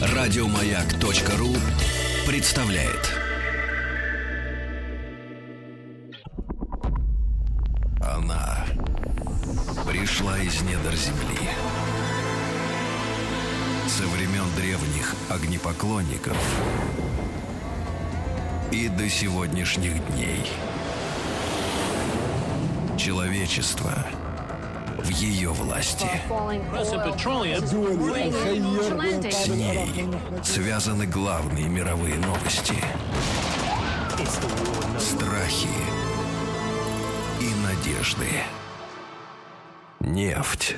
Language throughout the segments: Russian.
Радиомаяк.ру представляет. Она пришла из недр земли. Со времен древних огнепоклонников и до сегодняшних дней. Человечество в ее власти. С ней связаны главные мировые новости. Страхи и надежды. Нефть.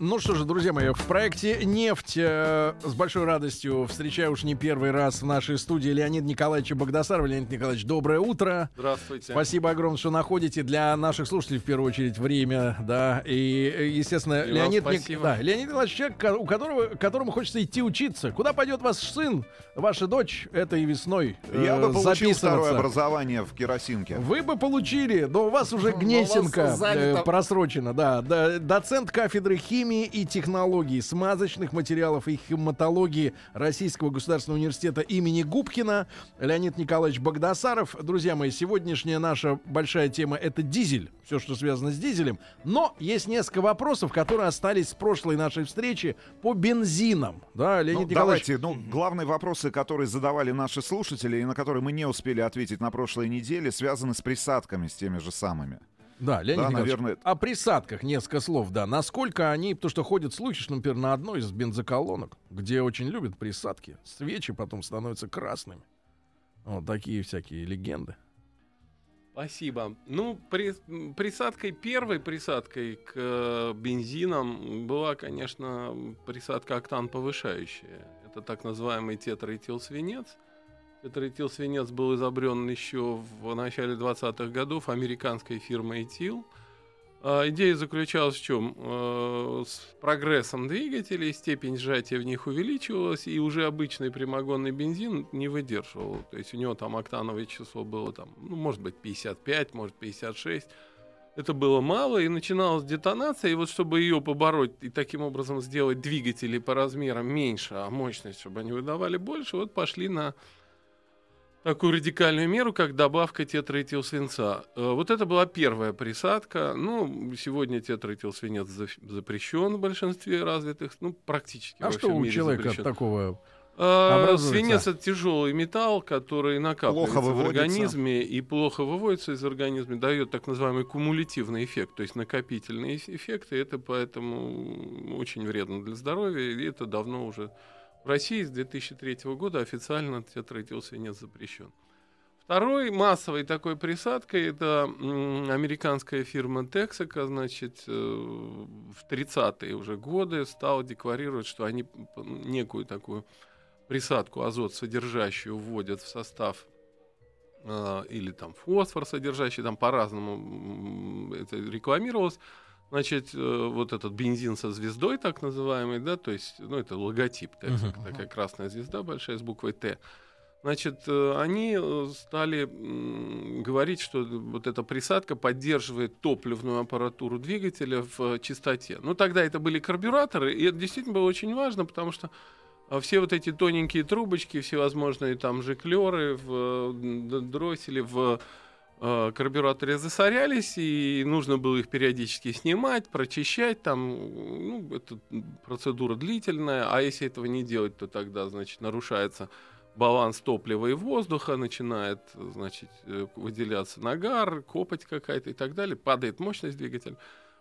Ну что же, друзья мои, в проекте «Нефть» э, с большой радостью встречаю уж не первый раз в нашей студии Леонид Николаевич Богдасаров. Леонид Николаевич, доброе утро. Здравствуйте. Спасибо огромное, что находите для наших слушателей в первую очередь время, да, и, э, естественно, И Леонид, Ник- да, Леонид Николаевич, человек, у которого, которому хочется идти учиться. Куда пойдет ваш сын, ваша дочь этой весной Я э, бы получил второе образование в керосинке. Вы бы получили, но у вас уже Гнесинка вас занято. э, просрочена, да, да. Доцент кафедры химии и технологий, смазочных материалов и химатологии Российского государственного университета имени Губкина Леонид Николаевич Богдасаров. Друзья мои, сегодняшняя наша большая тема это дизель, все, что связано с дизелем. Но есть несколько вопросов, которые остались с прошлой нашей встречи по бензинам. Да, Ну, Леонид Николаевич. давайте, ну, главные вопросы, которые задавали наши слушатели и на которые мы не успели ответить на прошлой неделе, связаны с присадками, с теми же самыми. Да, Леонид Да, Николаевич, наверное, о присадках несколько слов, да. Насколько они, потому что ходят слухи, что, например, на одной из бензоколонок, где очень любят присадки, свечи потом становятся красными. Вот такие всякие легенды. Спасибо. Ну, при- присадкой, первой присадкой к э, бензинам была, конечно, присадка октан повышающая. Это так называемый тетраэтилсвинец. Тетраэтилсвинец был изобрен еще в начале 20-х годов американской фирмой Этил. А, Идея заключалась в чем? Э, С прогрессом двигателей степень сжатия в них увеличивалась, и уже обычный прямогонный бензин не выдерживал. То есть у него там октановое число было там, ну, может быть, 55, может, 56. Это было мало, и начиналась детонация, и вот чтобы ее побороть и таким образом сделать двигатели по размерам меньше, а мощность, чтобы они выдавали больше, вот пошли на такую радикальную меру, как добавка тетраэтилсвинца. Э, Вот это была первая присадка. Ну, сегодня тетраэтилсвинец за- запрещен в большинстве развитых, ну, практически А во что всем у мире человека запрещен. такого? А, образуется? Свинец это тяжелый металл, который накапливается Плохо в организме и плохо выводится из организма, дает так называемый кумулятивный эффект, то есть накопительные эффекты. Это поэтому очень вредно для здоровья, и это давно уже в России с 2003 года официально тетраэтилсвинец запрещен. Второй массовой такой присадкой это американская фирма Texaco, значит, э, в 30-е уже годы стала декларировать, что они некую такую присадку азот содержащую вводят в состав э, или там фосфор содержащий, там по-разному это рекламировалось. Значит, э, вот этот бензин со звездой, так называемый, да, то есть, ну, это логотип, Texaco, такая красная звезда большая с буквой Т. Значит, э, они э, стали говорить, что вот эта присадка поддерживает топливную аппаратуру двигателя в чистоте. Ну, тогда это были карбюраторы, и это действительно было очень важно, потому что все вот эти тоненькие трубочки, всевозможные там жиклеры в дросселе, в э, карбюраторе засорялись, и нужно было их периодически снимать, прочищать, там, ну, это процедура длительная, а если этого не делать, то тогда, значит, нарушается баланс топлива и воздуха, начинает, значит, э, выделяться нагар, копоть какая-то и так далее, падает мощность двигателя.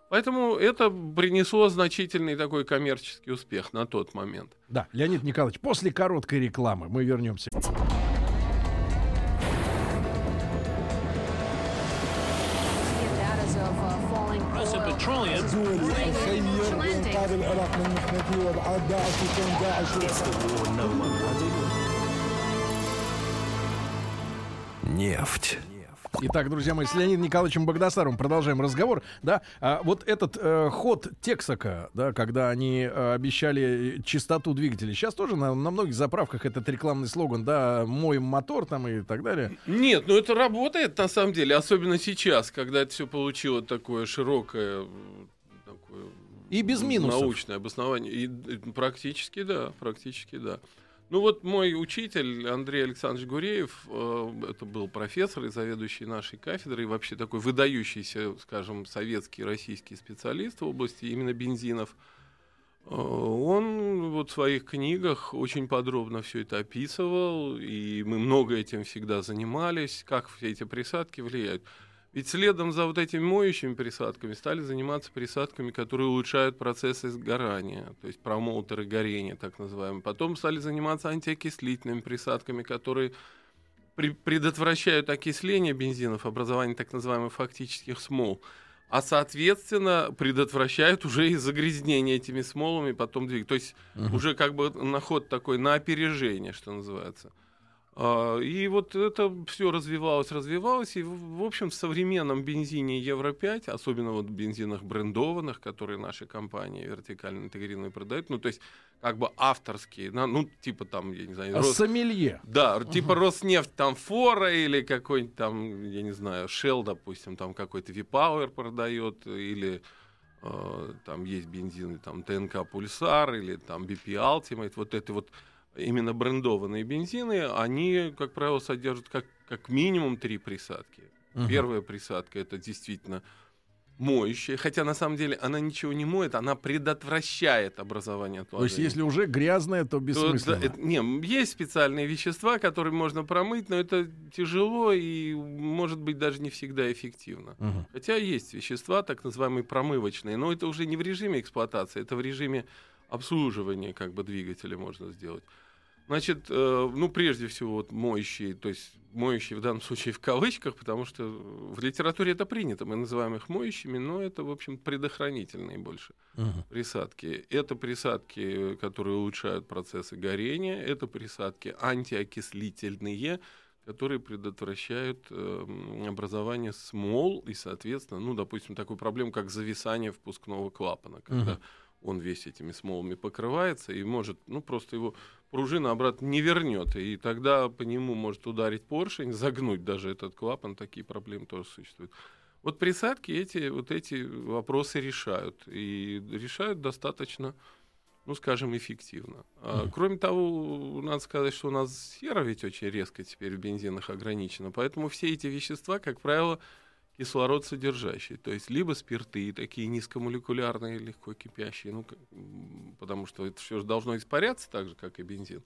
Поэтому это принесло значительный такой коммерческий успех на тот момент. Да, Леонид Николаевич, после короткой рекламы мы вернемся. Нефть. Итак, друзья мои, с Леонидом Николаевичем Богдасаровым продолжаем разговор. Да, а, вот этот э, ход Тексака, да, когда они э, обещали чистоту двигателя, сейчас тоже на, на многих заправках этот рекламный слоган, да, моем мотор там и так далее. Нет, ну это работает на самом деле, особенно сейчас, когда это все получило такое широкое, И без минусов. Научное обоснование. И, практически да, практически да. Ну вот мой учитель Андрей Александрович Гуреев, э, это был профессор и заведующий нашей кафедрой, и вообще такой выдающийся, скажем, советский, российский специалист в области именно бензинов. Э, он вот в своих книгах очень подробно все это описывал, и мы много этим всегда занимались, как все эти присадки влияют. Ведь следом за вот этими моющими присадками стали заниматься присадками, которые улучшают процессы сгорания, то есть промоутеры горения, так называемые. Потом стали заниматься антиокислительными присадками, которые предотвращают окисление бензинов, образование так называемых фактических смол, а соответственно предотвращают уже и загрязнение этими смолами потом двигать. То есть uh-huh. уже как бы наход такой на опережение, что называется. А, и вот это все развивалось, развивалось. И, в общем, в современном бензине Евро-5, особенно вот в бензинах брендованных, которые наши компании вертикально интегрированные продают, ну, то есть как бы авторские, ну, типа там, я не знаю... А Рос... Сомелье. Да, uh-huh. типа Роснефть там Фора или какой-нибудь там, я не знаю, Shell, допустим, там какой-то V-Power продает, или э, там есть бензины, там ТНК Пульсар, или там BP Ultimate, вот это вот именно брендованные бензины, они, как правило, содержат как, как минимум три присадки. Угу. Первая присадка это действительно моющая, хотя на самом деле она ничего не моет, она предотвращает образование отложения. То есть если уже грязная, то бессмысленно. То, да, не, есть специальные вещества, которые можно промыть, но это тяжело и может быть даже не всегда эффективно. Угу. Хотя есть вещества, так называемые промывочные, но это уже не в режиме эксплуатации, это в режиме обслуживания как бы двигателя можно сделать. Значит, э, ну, прежде всего, вот моющие, то есть моющие в данном случае в кавычках, потому что в литературе это принято, мы называем их моющими, но это, в общем, предохранительные больше uh-huh. присадки. Это присадки, которые улучшают процессы горения, это присадки антиокислительные, которые предотвращают э, образование смол и, соответственно, ну, допустим, такую проблему, как зависание впускного клапана, когда uh-huh. Он весь этими смолами покрывается и может, ну, просто его пружина обратно не вернет, и тогда по нему может ударить поршень, загнуть даже этот клапан, такие проблемы тоже существуют. Вот присадки эти, вот эти вопросы решают, и решают достаточно, ну, скажем, эффективно. А. Кроме того, надо сказать, что у нас сера ведь очень резко теперь в бензинах ограничена, поэтому все эти вещества, как правило, кислород содержащий, то есть либо спирты, такие низкомолекулярные, легко кипящие, ну, потому что это все же должно испаряться так же, как и бензин,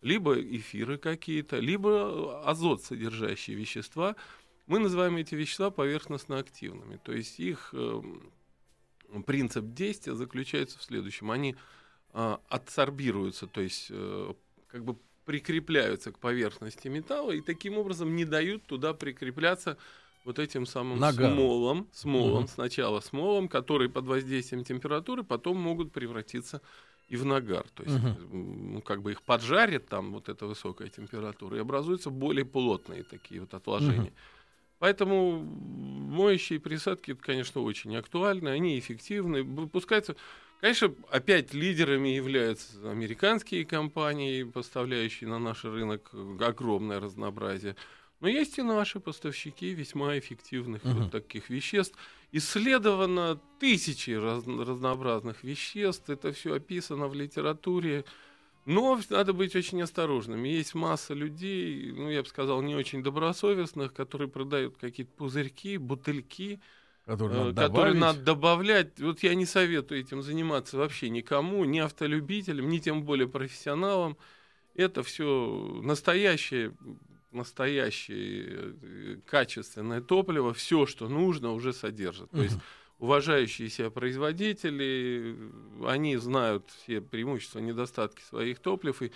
либо эфиры какие-то, либо азот содержащие вещества. Мы называем эти вещества поверхностно активными, то есть их э, принцип действия заключается в следующем. Они э, адсорбируются, то есть э, как бы прикрепляются к поверхности металла и таким образом не дают туда прикрепляться вот этим самым Нагар. смолом, смолом, угу. сначала смолом, которые под воздействием температуры потом могут превратиться и в нагар. То есть, угу. как бы их поджарит там вот эта высокая температура, и образуются более плотные такие вот отложения. Угу. Поэтому моющие присадки, конечно, очень актуальны, они эффективны, выпускаются... Конечно, опять лидерами являются американские компании, поставляющие на наш рынок огромное разнообразие. Но есть и наши поставщики весьма эффективных uh-huh. вот таких веществ. Исследовано тысячи раз, разнообразных веществ. Это все описано в литературе. Но надо быть очень осторожными. Есть масса людей, ну, я бы сказал, не очень добросовестных, которые продают какие-то пузырьки, бутыльки, которые, э, надо, которые надо добавлять. Вот я не советую этим заниматься вообще никому, ни автолюбителям, ни тем более профессионалам. Это все настоящее настоящее э, качественное топливо, все, что нужно, уже содержит. То есть уважающие себя производители, они знают все преимущества, недостатки своих топлив, и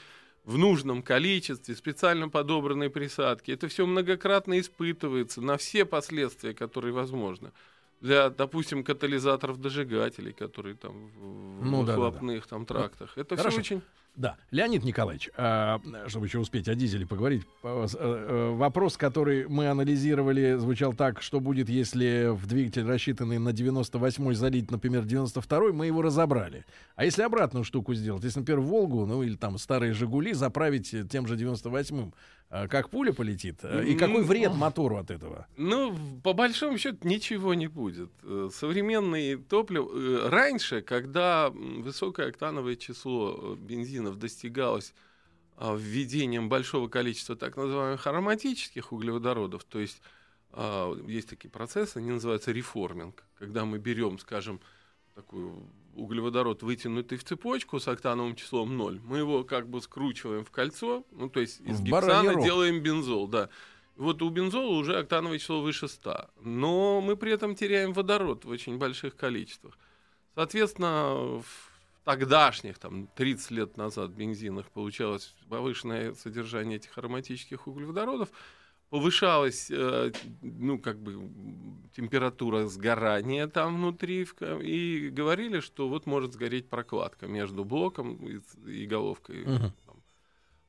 в нужном количестве, специально подобранные присадки. Это все многократно испытывается на все последствия, которые возможны. Для, допустим, катализаторов дожигателей, которые там в ну, выхлопных да, да, да. там трактах. Это Хорошо. все очень да, Леонид Николаевич, а, чтобы еще успеть о дизеле поговорить, э, э, вопрос, который мы анализировали, звучал так, что будет, если в двигатель, рассчитанный на 98-й, залить, например, 92-й, мы его разобрали. А если обратную штуку сделать, если, например, Волгу, ну или там старые Жигули заправить тем же 98-м, э, как пуля полетит? Э, И какой вред мотору от этого? Ну, по большому счету, ничего не будет. Э, Современные топлива... э, Раньше, когда высокое октановое число э, бензинов достигалось а, введением большого количества так называемых ароматических углеводородов, то есть а, есть такие процессы, они называются реформинг, когда мы берем, скажем, такой углеводород, вытянутый в цепочку с октановым числом 0, мы его как бы скручиваем в кольцо, ну, то есть из В гексана рог. делаем бензол, да. Вот у бензола уже октановое число выше 100, но мы при этом теряем водород в очень больших количествах. Соответственно, в тогдашних, там, 30 лет назад бензинах получалось повышенное содержание этих ароматических углеводородов, повышалась, э, ну, как бы, температура сгорания там внутри, и говорили, что вот может сгореть прокладка между блоком и, головкой Мгм. там,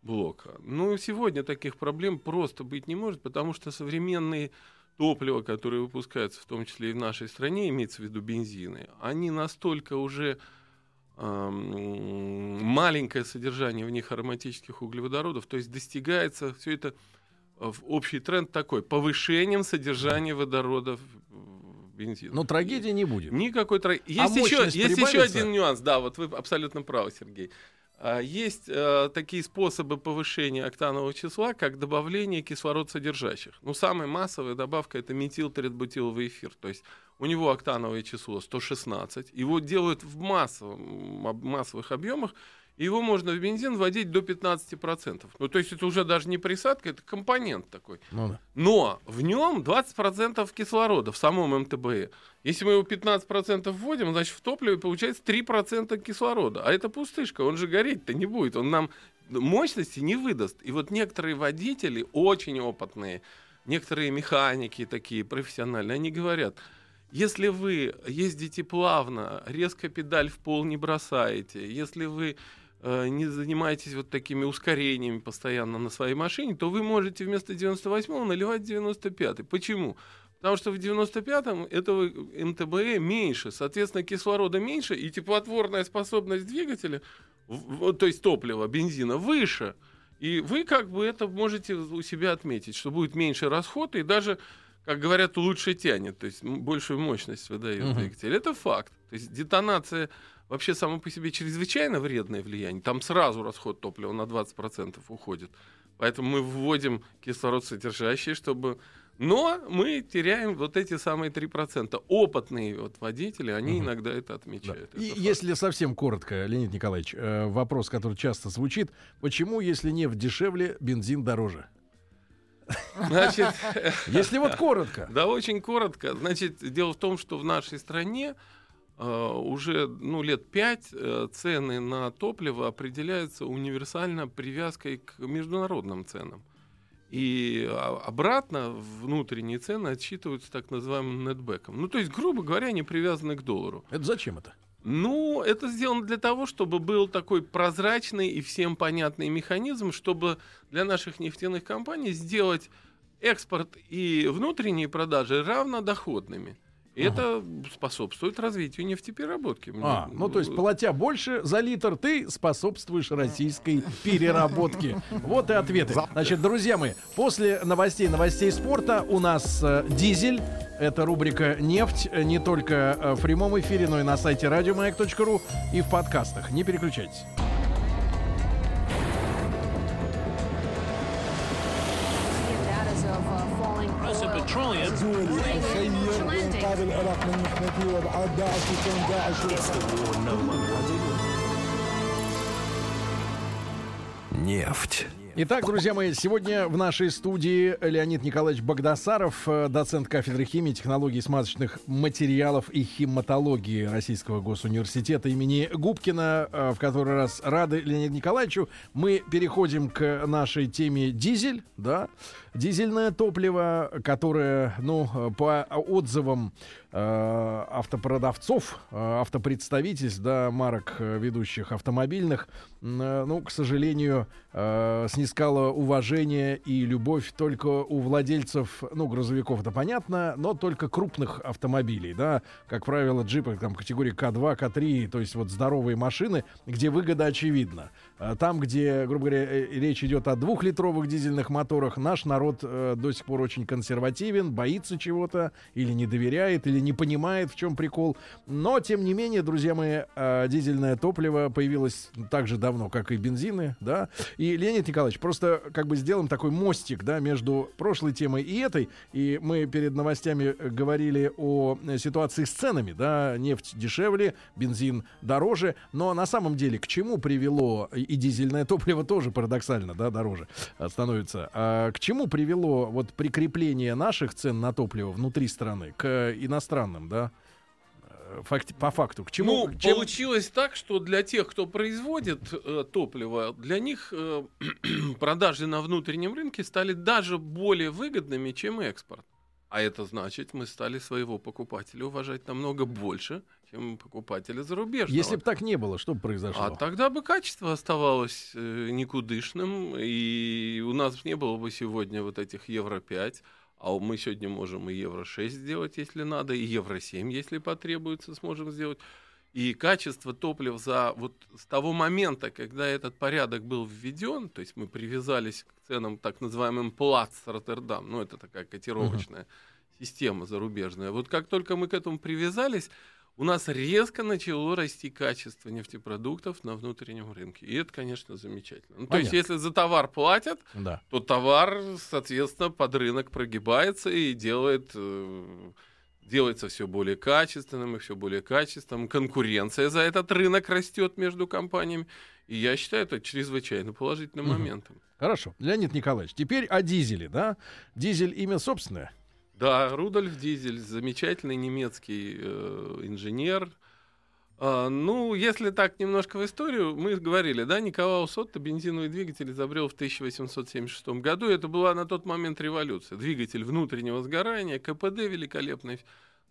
блока. Ну, сегодня таких проблем просто быть не может, потому что современные топлива, которые выпускаются, в том числе и в нашей стране, имеется в виду бензины, они настолько уже ам, маленькое содержание в них ароматических углеводородов, то есть достигается все это общий тренд такой повышением содержания водорода в бензине. Но трагедии не будет. Никакой трагедии. Есть, еще, мощность есть еще один нюанс, да, вот вы абсолютно правы, Сергей. А, Есть э, такие способы повышения октанового числа, как добавление кислород содержащих. Ну, самая массовая добавка это метилтридбутиловый эфир. То есть у него октановое число 116. Его делают в массовом, массовых объемах. Его можно в бензин вводить до 15%. Ну, то есть это уже даже не присадка, это компонент такой. Ну да. Но в нем 20% кислорода в самом МТБ. Если мы его 15% вводим, значит в топливе получается 3% кислорода. А это пустышка, он же гореть-то не будет. Он нам мощности не выдаст. И вот некоторые водители, очень опытные, некоторые механики такие профессиональные, они говорят, если вы ездите плавно, резко педаль в пол не бросаете, если вы не занимаетесь вот такими ускорениями постоянно на своей машине, то вы можете вместо 98-го наливать 95-й. Почему? Потому что в 95-м этого МТБЭ меньше, соответственно, кислорода меньше, и теплотворная способность двигателя, то есть топлива, бензина, выше. И вы как бы это можете у себя отметить, что будет меньше расхода, и даже, как говорят, лучше тянет, то есть большую мощность выдает двигатель. Это факт. То есть детонация вообще само по себе чрезвычайно вредное влияние. Там сразу расход топлива на 20% уходит. Поэтому мы вводим кислород содержащий, чтобы... Но мы теряем вот эти самые 3%. Опытные вот водители, они Мгм. иногда это отмечают. И Это факт. если совсем коротко, Леонид Николаевич, э, вопрос, который часто звучит, почему, если нефть дешевле, бензин дороже? Значит, Если вот коротко. Да, очень коротко. Значит, дело в том, что в нашей стране уже ну, лет пять э, цены на топливо определяются универсально привязкой к международным ценам. И обратно внутренние цены отсчитываются так называемым нетбэком. Ну, то есть, грубо говоря, они привязаны к доллару. Это зачем это? Ну, это сделано для того, чтобы был такой прозрачный и всем понятный механизм, чтобы для наших нефтяных компаний сделать экспорт и внутренние продажи равнодоходными. И это способствует развитию нефтепереработки. А, ну то есть, платя больше за литр, ты способствуешь российской переработке. Вот и ответы. Значит, друзья мои, после новостей, новостей спорта у нас э, дизель. Это рубрика «Нефть» не только э, в прямом эфире, но и на сайте радиомаяк.ру и в подкастах. Не переключайтесь. petroleum. انقاذ العراق من نخبتي وابعاد داعش وكون داعش Нефть. Итак, друзья мои, сегодня в нашей студии Леонид Николаевич Богдасаров, э, доцент кафедры химии, технологий смазочных материалов и химатологии Российского госуниверситета имени Губкина. Э, В который раз рады Леониду Николаевичу. Мы переходим к нашей теме дизель, да, дизельное топливо, которое, ну, по отзывам э, автопродавцов, э, автопредставительств, да, марок э, ведущих автомобильных, э, ну, к сожалению, э, снискало уважение и любовь только у владельцев, ну, грузовиков, это понятно, но только крупных автомобилей, да, как правило, джипы там категории К2, К3, то есть вот здоровые машины, где выгода очевидна. А Там, где, грубо говоря, э, речь идет о двухлитровых дизельных моторах, наш народ э, до сих пор очень консервативен, боится чего-то или не доверяет, или не понимает, в чем прикол. Но, тем не менее, друзья мои, э, дизельное топливо появилось так же давно, как и бензины, да. И, Леонид Николаевич, просто как бы сделаем такой мостик, да, между прошлой темой и этой. И мы перед новостями э, говорили о э, ситуации с ценами, да, нефть дешевле, бензин дороже. Но на самом деле к чему привело и дизельное топливо тоже парадоксально, да, дороже э, становится. А к чему привело вот прикрепление наших цен на топливо внутри страны к иностранным, да? Э, факти- по факту. К чему? Ну, чем- получилось так, что для тех, кто производит э, топливо, для них э, продажи на внутреннем рынке стали даже более выгодными, чем экспорт. А это значит, мы стали своего покупателя уважать намного больше, чем покупателя зарубежного. Если бы так не было, что бы произошло? А тогда бы качество оставалось э, никудышным, и у нас не было бы сегодня вот этих Евро-5, а мы сегодня можем и Евро-6 сделать, если надо, и Евро-7, если потребуется, сможем сделать. И качество топлива за вот с того момента, когда этот порядок был введен, то есть мы привязались к ценам так называемым плац Роттердам, ну это такая котировочная система зарубежная. Вот как только мы к этому привязались, у нас резко начало расти качество нефтепродуктов на внутреннем рынке. И это, конечно, замечательно. Ну, то есть, если за товар платят, Да. то товар, соответственно, под рынок прогибается и делает, э, делается все более качественным и все более качественным. Конкуренция за этот рынок растет между компаниями. И я считаю это чрезвычайно положительным Мгм. моментом. Хорошо. Леонид Николаевич, теперь о дизеле, да? Дизель имя собственное. Да, Рудольф Дизель, замечательный немецкий э, инженер. А, ну, если так немножко в историю, мы говорили, да, Николаус Отто бензиновый двигатель изобрел в 1876 году. Это была на тот момент революция. Двигатель внутреннего сгорания, КПД великолепный.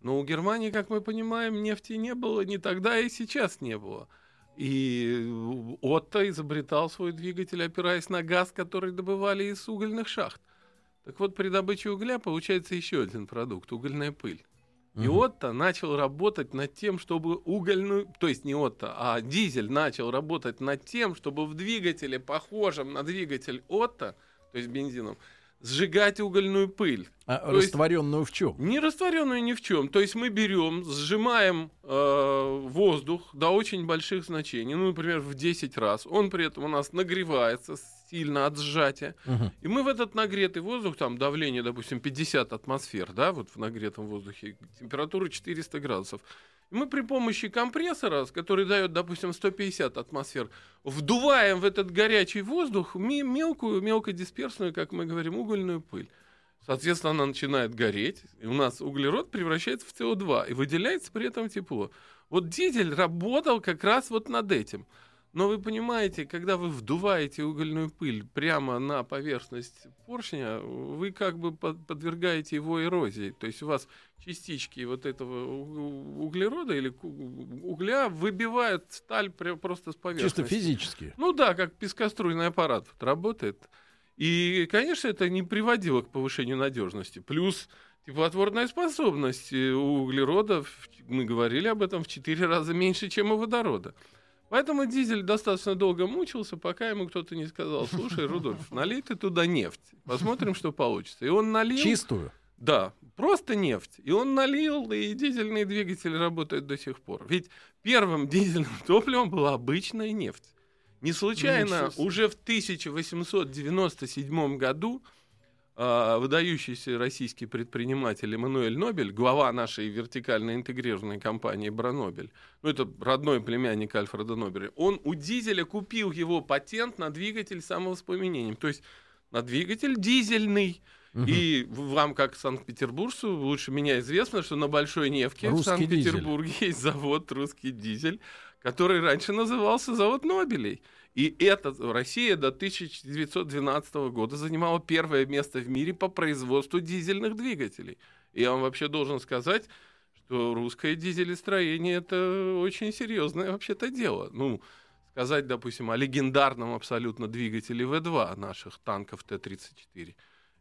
Но у Германии, как мы понимаем, нефти не было ни тогда и сейчас не было. И Отто изобретал свой двигатель, опираясь на газ, который добывали из угольных шахт. Так вот, при добыче угля получается еще один продукт — угольная пыль. И Отто начал работать над тем, чтобы угольную, то есть не Отто, а дизель начал работать над тем, чтобы в двигателе, похожем на двигатель Отто, то есть бензином, сжигать угольную пыль. А То есть- растворенную в чем? Не растворенную ни в чем. То есть мы берем, сжимаем э, воздух до очень больших значений, ну, например, в 10 раз. Он при этом у нас нагревается сильно от сжатия. Мгм. И мы в этот нагретый воздух, там давление, допустим, 50 атмосфер, да, вот в нагретом воздухе, температура 400 градусов. И мы при помощи компрессора, который дает, допустим, 150 атмосфер, вдуваем в этот горячий воздух ме- мелкую, мелкодисперсную, как мы говорим, угольную пыль. Соответственно, она начинает гореть, и у нас углерод превращается в СО2, и выделяется при этом тепло. Вот дизель работал как раз вот над этим. Но вы понимаете, когда вы вдуваете угольную пыль прямо на поверхность поршня, вы как бы под- подвергаете его эрозии. То есть у вас частички вот этого углерода или угля выбивают сталь просто с поверхности. Чисто физически. Ну да, как пескоструйный аппарат вот работает. И, конечно, это не приводило к повышению надежности. Плюс теплотворная способность э, у углерода, мы говорили об этом, в 4 раза меньше, чем у водорода. Поэтому дизель достаточно долго мучился, пока ему кто-то не сказал, слушай, Рудольф, налей ты туда нефть, посмотрим, что получится. И он налил... Чистую. Да, просто нефть. И он налил, и дизельный двигатель работает до сих пор. Ведь первым дизельным топливом была обычная нефть. Не случайно себе. уже в 1897 году выдающийся российский предприниматель Эммануэль Нобель, глава нашей вертикально интегрированной компании Бранобель, ну это родной племянник Альфреда Нобеля, он у дизеля купил его патент на двигатель самовоспламенением. То есть на двигатель дизельный. И в- вам, как санкт-петербуржцу, лучше меня известно, что на Большой Невке в Русский Санкт-Петербурге есть завод «Русский дизель», который раньше назывался завод Нобелей. И эта Россия до 1912 года занимала первое место в мире по производству дизельных двигателей. И я вам вообще должен сказать, что русское дизелестроение это очень серьезное вообще-то дело. Ну, сказать, допустим, о легендарном абсолютно двигателе В2 наших танков Т-34.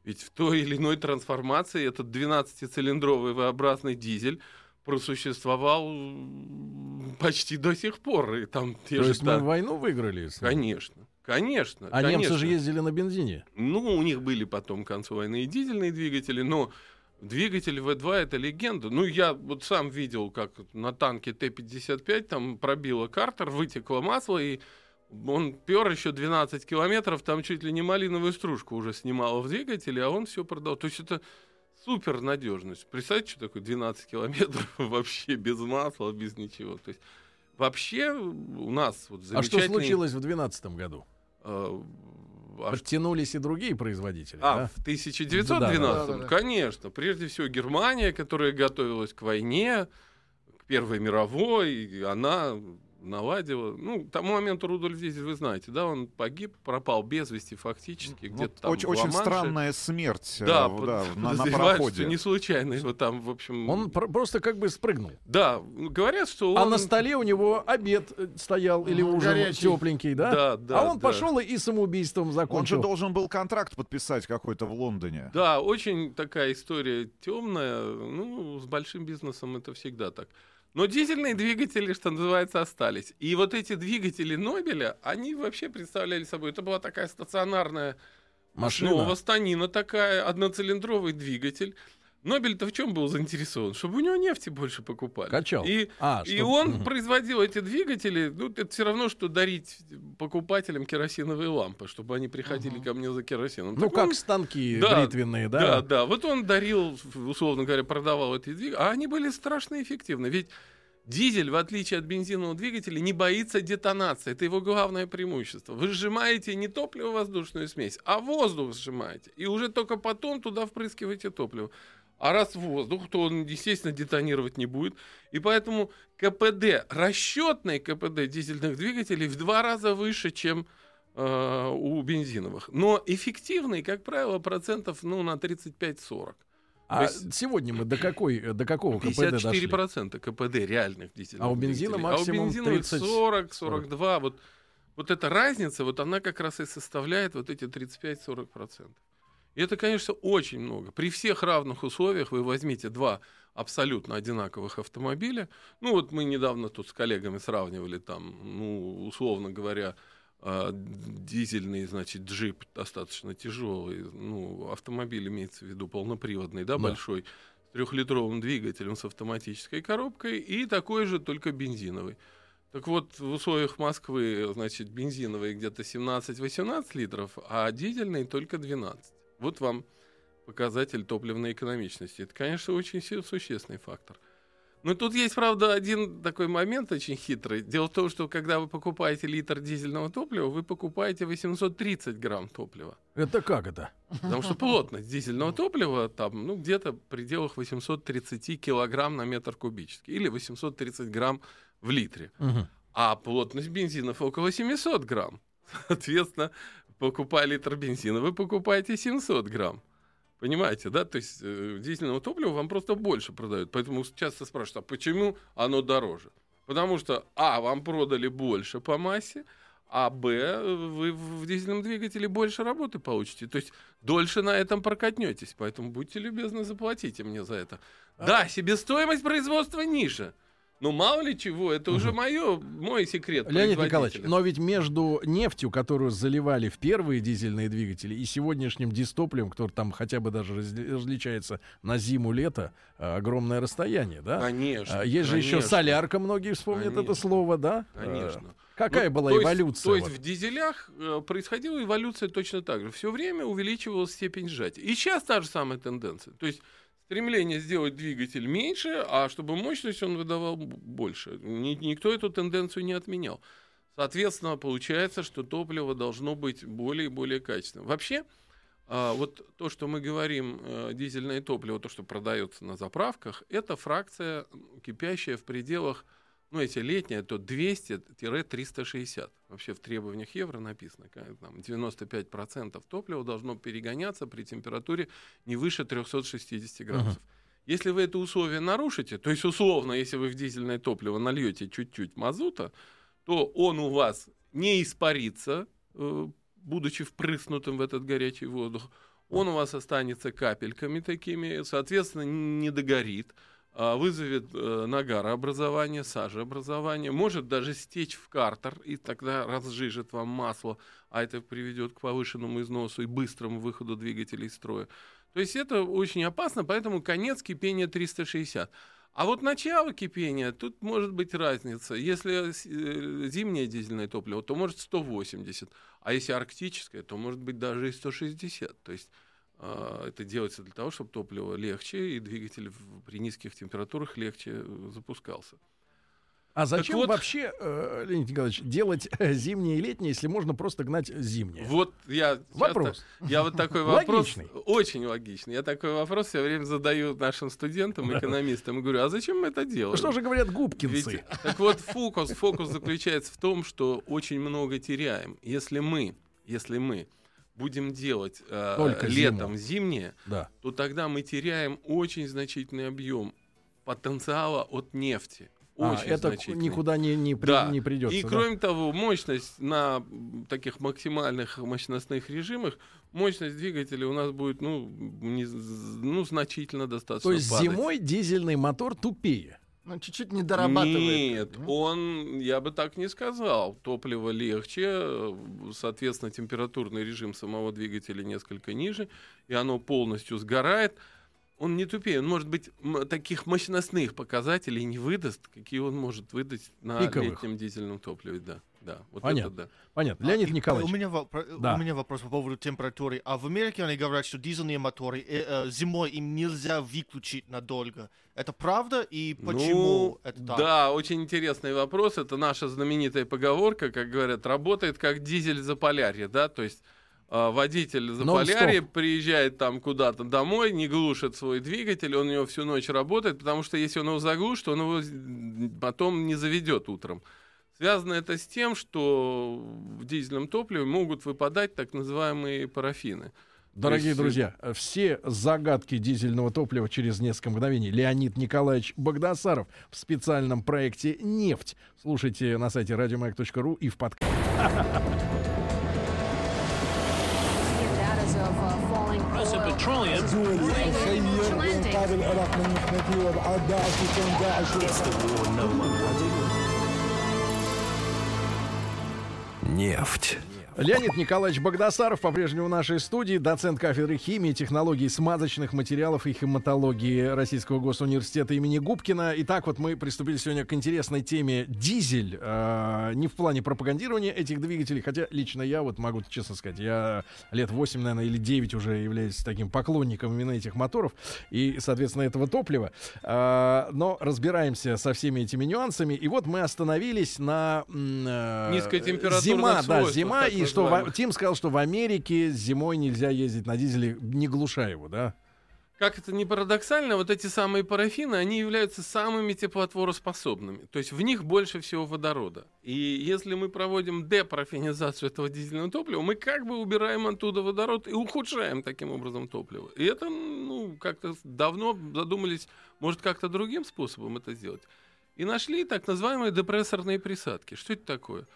Ведь в той или иной трансформации этот 12-цилиндровый V-образный дизель просуществовал почти до сих пор. И там те То же есть мы та- войну выиграли? ним? Конечно, конечно. А немцы конечно. же ездили на бензине. Ну, у них были потом к концу войны и дизельные двигатели, но двигатель В2 это легенда. Ну, я вот сам видел, как на танке Т-55 там пробило картер, вытекло масло, и он пер еще 12 километров, там чуть ли не малиновую стружку уже снимало в двигателе, а он все продал. То есть это супер надежность. Представьте, что такое 12 километров вообще без масла, без ничего. То есть вообще у нас вот А что замечательный... случилось в 2012 году? э, а Подтянулись и другие производители. а, да? в 1912 Да, да, да. конечно. Прежде всего Германия, которая готовилась к войне, к Первой мировой, она наладила. Ну, к тому моменту Рудольф Дизель, вы знаете, да, он погиб, пропал без вести фактически, Ну, где-то там очень, очень странная смерть э, Да, под- да, на, на пароходе. что не случайно его там, в общем... Он про- просто как бы спрыгнул. Да, говорят, что он... А на столе у него обед э, стоял или М, ужин горячий. тепленький, да? Да, да, а он да. пошел и самоубийством Он же закончил. должен был контракт подписать какой-то в Лондоне. Да, очень такая история темная. Ну, с большим бизнесом это всегда так. Но дизельные двигатели, что называется, остались. И вот эти двигатели Нобеля, они вообще представляли собой, это была такая стационарная Машина. основа, станина такая, одноцилиндровый двигатель. Нобель-то в чем был заинтересован? Чтобы у него нефти больше покупали. Качал. И, А, и чтоб- он Мгм. производил эти двигатели, ну, это все равно, что дарить покупателям керосиновые лампы, чтобы они приходили ко мне за керосином. Ну, Так как он- станки Да, бритвенные, да? да, да. Вот он дарил, условно говоря, продавал эти двигатели, а они были страшно эффективны. Ведь дизель, в отличие от бензинового двигателя, не боится детонации. Это его главное преимущество. Вы сжимаете не топливо-воздушную смесь, а воздух сжимаете. И уже только потом туда впрыскиваете топливо. А раз воздух, то он, естественно, детонировать не будет. И поэтому КПД, расчетный КПД дизельных двигателей в два раза выше, чем э, у бензиновых. Но эффективный, как правило, процентов ну, на 35-40. А есть- сегодня мы до какой, до какого КПД дошли? 54% КПД реальных дизельных А у бензина двигателей. максимум а у бензиновых 30, 40, 42. Вот, вот эта разница, вот она как раз и составляет вот эти 35-40%. И это, конечно, очень много. При всех равных условиях вы возьмите два абсолютно одинаковых автомобиля. Ну вот мы недавно тут с коллегами сравнивали там, ну, условно говоря, а, дизельный, значит, джип достаточно тяжелый, ну, автомобиль имеется в виду полноприводный, да, Да. большой, с трехлитровым двигателем с автоматической коробкой и такой же, только бензиновый. Так вот, в условиях Москвы, значит, бензиновый где-то 17-18 литров, а дизельный только 12. Вот вам показатель топливной экономичности. Это, конечно, очень су- существенный фактор. Но тут есть, правда, один такой момент очень хитрый. Дело в том, что когда вы покупаете литр дизельного топлива, вы покупаете 830 грамм топлива. Это как это? Потому что плотность дизельного топлива там, ну, где-то в пределах 830 килограмм на метр кубический. Или 830 грамм в литре. Мгм. А плотность бензинов около 700 грамм. Соответственно, покупая литр бензина, вы покупаете 700 грамм. Понимаете, да? То есть э, дизельного топлива вам просто больше продают. Поэтому часто спрашивают, а почему оно дороже? Потому что, а, вам продали больше по массе, а, б, вы в дизельном двигателе больше работы получите. То есть дольше на этом прокатнетесь. Поэтому будьте любезны, заплатите мне за это. Да, себестоимость производства ниже. Ну, мало ли чего, это уже моё, мой секрет. Леонид Николаевич, но ведь между нефтью, которую заливали в первые дизельные двигатели, и сегодняшним дистопливом, который там хотя бы даже разли- различается на зиму-лето, а, огромное расстояние, да? Конечно. А, Есть же еще солярка, многие вспомнят это Конечно. слово, да? Конечно. А, Какая Ну, была то есть- эволюция? То есть вот? в дизелях э, происходила эволюция точно так же. Все время увеличивалась степень сжатия. И сейчас та же самая тенденция. То есть стремление сделать двигатель меньше, а чтобы мощность он выдавал больше. Ни- никто эту тенденцию не отменял. Соответственно, получается, что топливо должно быть более и более качественным. Вообще, а, вот то, что мы говорим, э, дизельное топливо, то, что продается на заправках, это фракция кипящая в пределах, ну, если летняя, то 200-360. Вообще в требованиях евро написано, там 95% топлива должно перегоняться при температуре не выше 360 градусов. Если вы это условие нарушите, то есть условно, если вы в дизельное топливо нальете чуть-чуть мазута, то он у вас не испарится, э, будучи впрыснутым в этот горячий воздух. Он у вас останется капельками такими, соответственно, не догорит, вызовет э, нагарообразование, сажеобразование, может даже стечь в картер, и тогда разжижит вам масло, а это приведет к повышенному износу и быстрому выходу двигателей из строя. То есть это очень опасно, поэтому конец кипения 360. А вот начало кипения, тут может быть разница. Если э, зимнее дизельное топливо, то может 180, а если арктическое, то может быть даже и 160. То есть э, это делается для того, чтобы топливо легче и двигатель при низких температурах легче э, запускался. А зачем вот- вообще, э, Леонид Николаевич, делать э, зимнее и летнее, если можно просто гнать зимнее? Вот я часто- Вопрос. я вот такой вопрос Логичный. очень логичный. Я такой вопрос все время задаю нашим студентам, экономистам, и говорю: а зачем мы это делаем? Что же говорят губкинцы? Ведь, так вот, фокус, фокус заключается в том, что очень много теряем. Если мы, если мы будем делать э, Только летом зимнее, Да. то тогда мы теряем очень значительный объем потенциала от нефти. А, Очень это значительный. никуда не, не, при- Да. не придется. И да? кроме того, мощность на таких максимальных мощностных режимах, мощность двигателя у нас будет, ну, не ну значительно достаточно То есть падать. зимой дизельный мотор тупее. Ну, чуть-чуть не дорабатывает. Нет, он, я бы так не сказал. Топливо легче, э, соответственно, температурный режим самого двигателя несколько ниже, и оно полностью сгорает. Он не тупее, он может быть таких мощностных показателей не выдаст, какие он может выдать на Пиковых. летнем дизельном топливе, да. Да, вот Понятно. это да. Понятно. А, Леонид и- Николаевич. У меня, вопро- Да. у меня вопрос по поводу температуры. А в Америке они говорят, что дизельные моторы э, э, зимой им нельзя выключить надолго. Это правда? И почему Ну, это так? Да, очень интересный вопрос. Это наша знаменитая поговорка, как говорят, работает как дизель Заполярья, да, то есть а, водитель Заполярья Non-stop. приезжает там куда-то домой, не глушит свой двигатель, он у него всю ночь работает, потому что если он его заглушит, он его потом не заведет утром. Связано это с тем, что в дизельном топливе могут выпадать так называемые парафины. Дорогие есть, э, друзья, все загадки дизельного топлива через несколько мгновений. Леонид Николаевич Богдасаров в специальном проекте «Нефть». Слушайте на сайте радиомаяк.ру и в подкасте. Нефть. Леонид Николаевич Богдасаров по-прежнему в нашей студии, доцент кафедры химии, технологий смазочных материалов и химатологии Российского госуниверситета имени Губкина. Итак, вот мы приступили сегодня к интересной теме дизель. Э, не в плане пропагандирования этих двигателей, хотя лично я, вот могу честно сказать, я лет 8, наверное, или 9 уже являюсь таким поклонником именно этих моторов и, соответственно, этого топлива. Э, но разбираемся со всеми этими нюансами. И вот мы остановились на... э, Низкотемпературных Зима, да, зима, так что называемых. Тим сказал, что в Америке зимой нельзя ездить на дизеле, не глуша его, да? Как это не парадоксально, вот эти самые парафины, они являются самыми теплотвороспособными. То есть в них больше всего водорода. И если мы проводим депарафинизацию этого дизельного топлива, мы как бы убираем оттуда водород и ухудшаем таким образом топливо. И это, ну, как-то давно задумались, может, как-то другим способом это сделать. И нашли так называемые депрессорные присадки. Что это такое?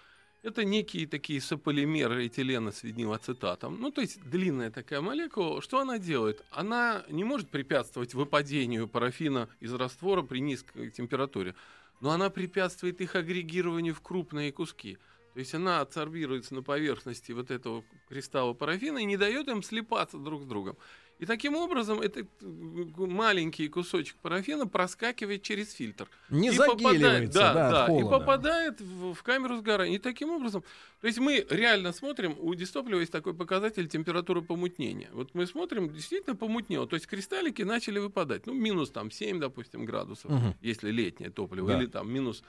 Это некие такие сополимеры этилена с винилацетатом. Ну, то есть длинная такая молекула. Что она делает? Она не может препятствовать выпадению парафина из раствора при низкой температуре, но она препятствует их агрегированию в крупные куски. То есть она адсорбируется на поверхности вот этого кристалла парафина и не дает им слипаться друг с другом. И таким образом этот э, маленький кусочек парафина проскакивает через фильтр. Не И загеливается, да, да, да, и попадает в, в камеру сгорания. И таким образом, то есть мы реально смотрим, у дистоплива есть такой показатель температуры помутнения. Вот мы смотрим, действительно помутнело. То есть кристаллики начали выпадать. Ну, минус там 7, допустим, градусов, Мгм. если летнее топливо, Да. или там минус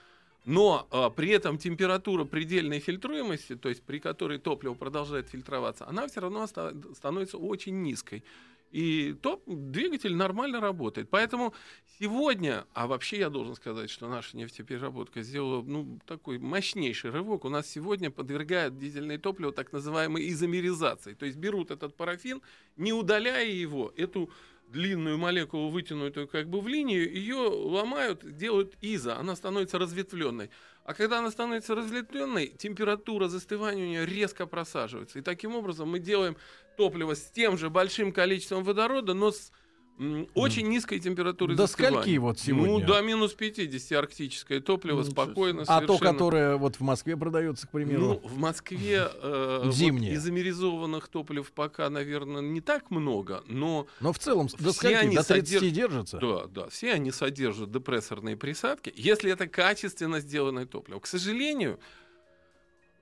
но а, при этом температура предельной фильтруемости, то есть при которой топливо продолжает фильтроваться, она все равно оста- становится очень низкой. И топ, двигатель нормально работает. Поэтому сегодня, а вообще я должен сказать, что наша нефтепереработка сделала ну, такой мощнейший рывок. У нас сегодня подвергают дизельное топливо так называемой изомеризации. То есть берут этот парафин, не удаляя его, эту длинную молекулу, вытянутую как бы в линию, ее ломают, делают изо, она становится разветвленной. А когда она становится разветвленной, температура застывания у нее резко просаживается. И таким образом мы делаем топливо с тем же большим количеством водорода, но с очень низкой температурой До скольки вот сегодня? Ну, до минус 50 арктическое топливо Ничего спокойно А то, совершенно. которое вот в Москве продается, к примеру. Ну, в Москве э, вот изомеризованных топлив пока, наверное, не так много, но Но в целом до скольки? они До 30 содерж- держится? да, да, все они содержат депрессорные присадки, если это качественно сделанное топливо. К сожалению,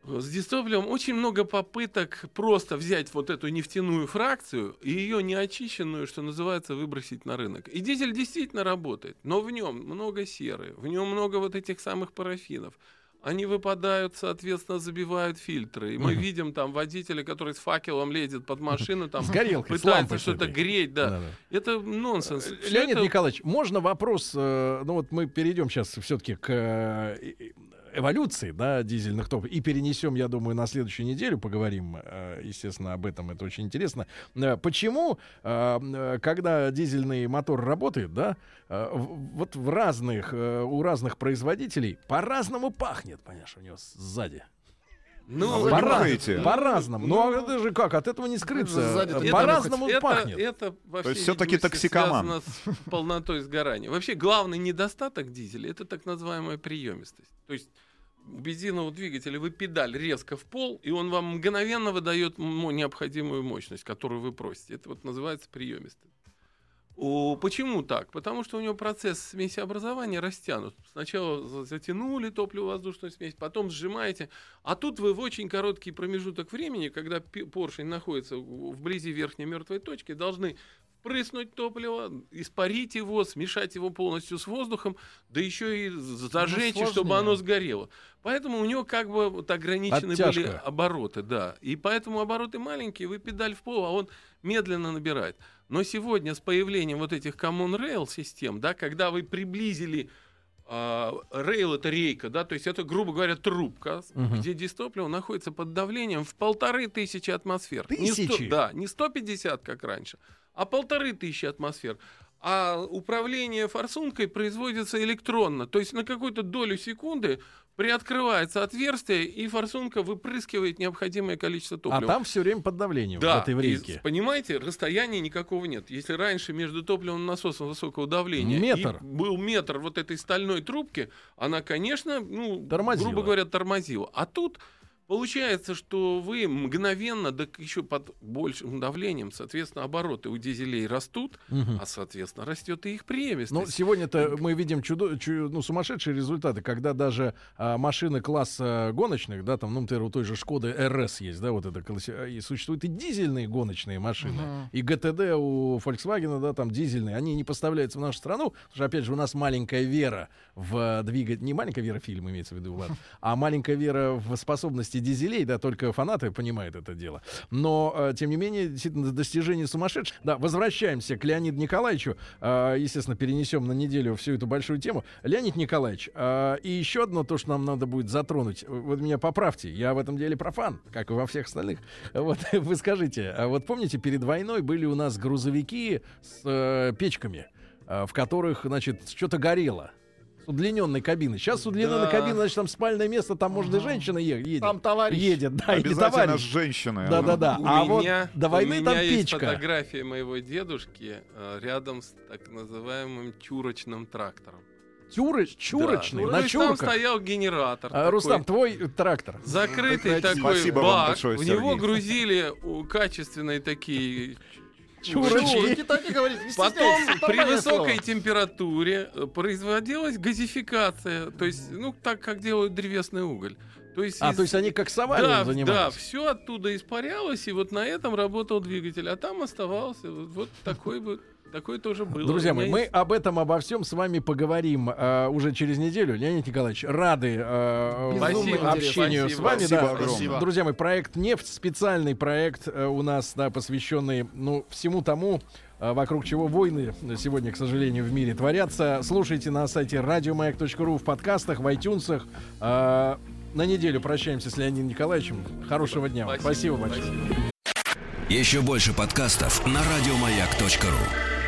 с дистопливом очень много попыток просто взять вот эту нефтяную фракцию и ее неочищенную, что называется, выбросить на рынок. И дизель действительно работает, но в нем много серы, в нем много вот этих самых парафинов. Они выпадают, соответственно, забивают фильтры. И мы видим там водителя, который с факелом лезет под машину, там С горелкой, пытается что-то греть, да. Да-да. Это нонсенс. Э, Леонид это- Николаевич, можно вопрос, э, ну вот мы перейдем сейчас все-таки к э, эволюции, да, дизельных топлив, и перенесем, я думаю, на следующую неделю, поговорим, э, естественно, об этом, это очень интересно. Э, Почему, э, когда дизельный мотор работает, да, вот в разных, у разных производителей по-разному пахнет, понимаешь, у него сзади. Ну, вы По- нюхаете? По-разному. Ну, а это же как, от этого не скрыться. Это По-разному это, пахнет. это во То есть видимости, токсикоман. с полнотой сгорания. Вообще главный недостаток дизеля это так называемая приемистость. То есть у бензинового двигателя вы педаль резко в пол, и он вам мгновенно выдает необходимую мощность, которую вы просите. Это вот называется приемистость. О, почему так? Потому что у него процесс смесеобразования растянут. Сначала за- затянули топливо-воздушную смесь, потом сжимаете, а тут вы в очень короткий промежуток времени, когда поршень находится вблизи верхней мертвой точки, должны впрыснуть топливо, испарить его, смешать его полностью с воздухом, да еще и з- зажечь, чтобы оно сгорело. Поэтому у него как бы вот ограничены были Оттяжка. обороты, да. И поэтому обороты маленькие, вы педаль в пол, а он медленно набирает. Но сегодня с появлением вот этих Common Rail систем, да, когда вы приблизили а, рейл это рейка, да, то есть это, грубо говоря, трубка, Мгм. где дистопливо находится под давлением в полторы тысячи атмосфер. Не сто- Тысячи? да, не 150, как раньше, а полторы тысячи атмосфер. А управление форсункой производится электронно, то есть на какую-то долю секунды приоткрывается отверстие, и форсунка выпрыскивает необходимое количество А топлива. там все время под давлением Да, в этой и, врейке. понимаете, расстояния никакого нет. Если раньше между топливным насосом высокого давления Метр. и был метр вот этой стальной трубки, она, конечно, ну, Тормозила. грубо говоря, тормозила. А тут получается, что вы мгновенно, да еще под большим давлением, соответственно, обороты у дизелей растут, Мгм. а, соответственно, растет и их преемистость. Ну, сегодня-то мы видим чудо, чу- ну, сумасшедшие результаты, когда даже а, машины класса гоночных, да, там, ну, например, у той же Шкоды РС есть, да, вот это, класси- и существуют и дизельные гоночные машины, и ГТД у Volkswagen, да, там дизельные, они не поставляются в нашу страну, потому что, опять же, у нас маленькая вера в двигатель, не маленькая вера в фильм имеется в виду, ладно, а маленькая вера в способности дизелей, да, только фанаты понимают это дело. Но, э, тем не менее, действительно, достижение сумасшедшее. Да, возвращаемся к Леониду Николаевичу. Э, естественно, перенесем на неделю всю эту большую тему. Леонид Николаевич, э, и еще одно то, что нам надо будет затронуть. Вот меня поправьте, я в этом деле профан, как и во всех остальных. Вот вы скажите, а вот помните, перед войной были у нас грузовики с печками, в которых, значит, что-то горело. С удлиненной кабиной. Сейчас с удлиненной Да. кабиной, значит, там спальное место, там, может, и женщина е- едет. Там товарищ. Едет, да, Обязательно с товарищ. женщиной. Да-да-да. А вот меня, до войны у меня там есть печка. фотография моего дедушки э, рядом с так называемым чурочным трактором. Тюрыч, чурочный, Да. на есть там чурках. стоял генератор. А, такой, Рустам, твой трактор. Закрытый такой Спасибо вам бак. большое, в него Сергей. грузили качественные такие Чурочки. Чурки, так и говорит, не Потом при высокой слово. температуре э, производилась газификация, то есть, ну, так как делают древесный уголь. То есть, А, из- то есть они как совали да, да, занимались? все оттуда испарялось, и вот на этом работал двигатель, а там оставался вот, вот такой бы, такой тоже был. Друзья мои, мы есть- об этом, обо всем с вами поговорим э, уже через неделю. Леонид Николаевич, рады э, Спасибо, общению спасибо. с вами. Спасибо да. Спасибо. Друзья мои, проект «Нефть», специальный проект э, у нас, да, посвященный ну, всему тому, э, вокруг чего войны сегодня, к сожалению, в мире творятся. Слушайте на сайте радиомаяк.ру в подкастах, в iTunes. Э, на неделю прощаемся с Леонидом Николаевичем. Хорошего дня. вам. Спасибо, большое. Спасибо. Еще больше подкастов на радиомаяк.ру.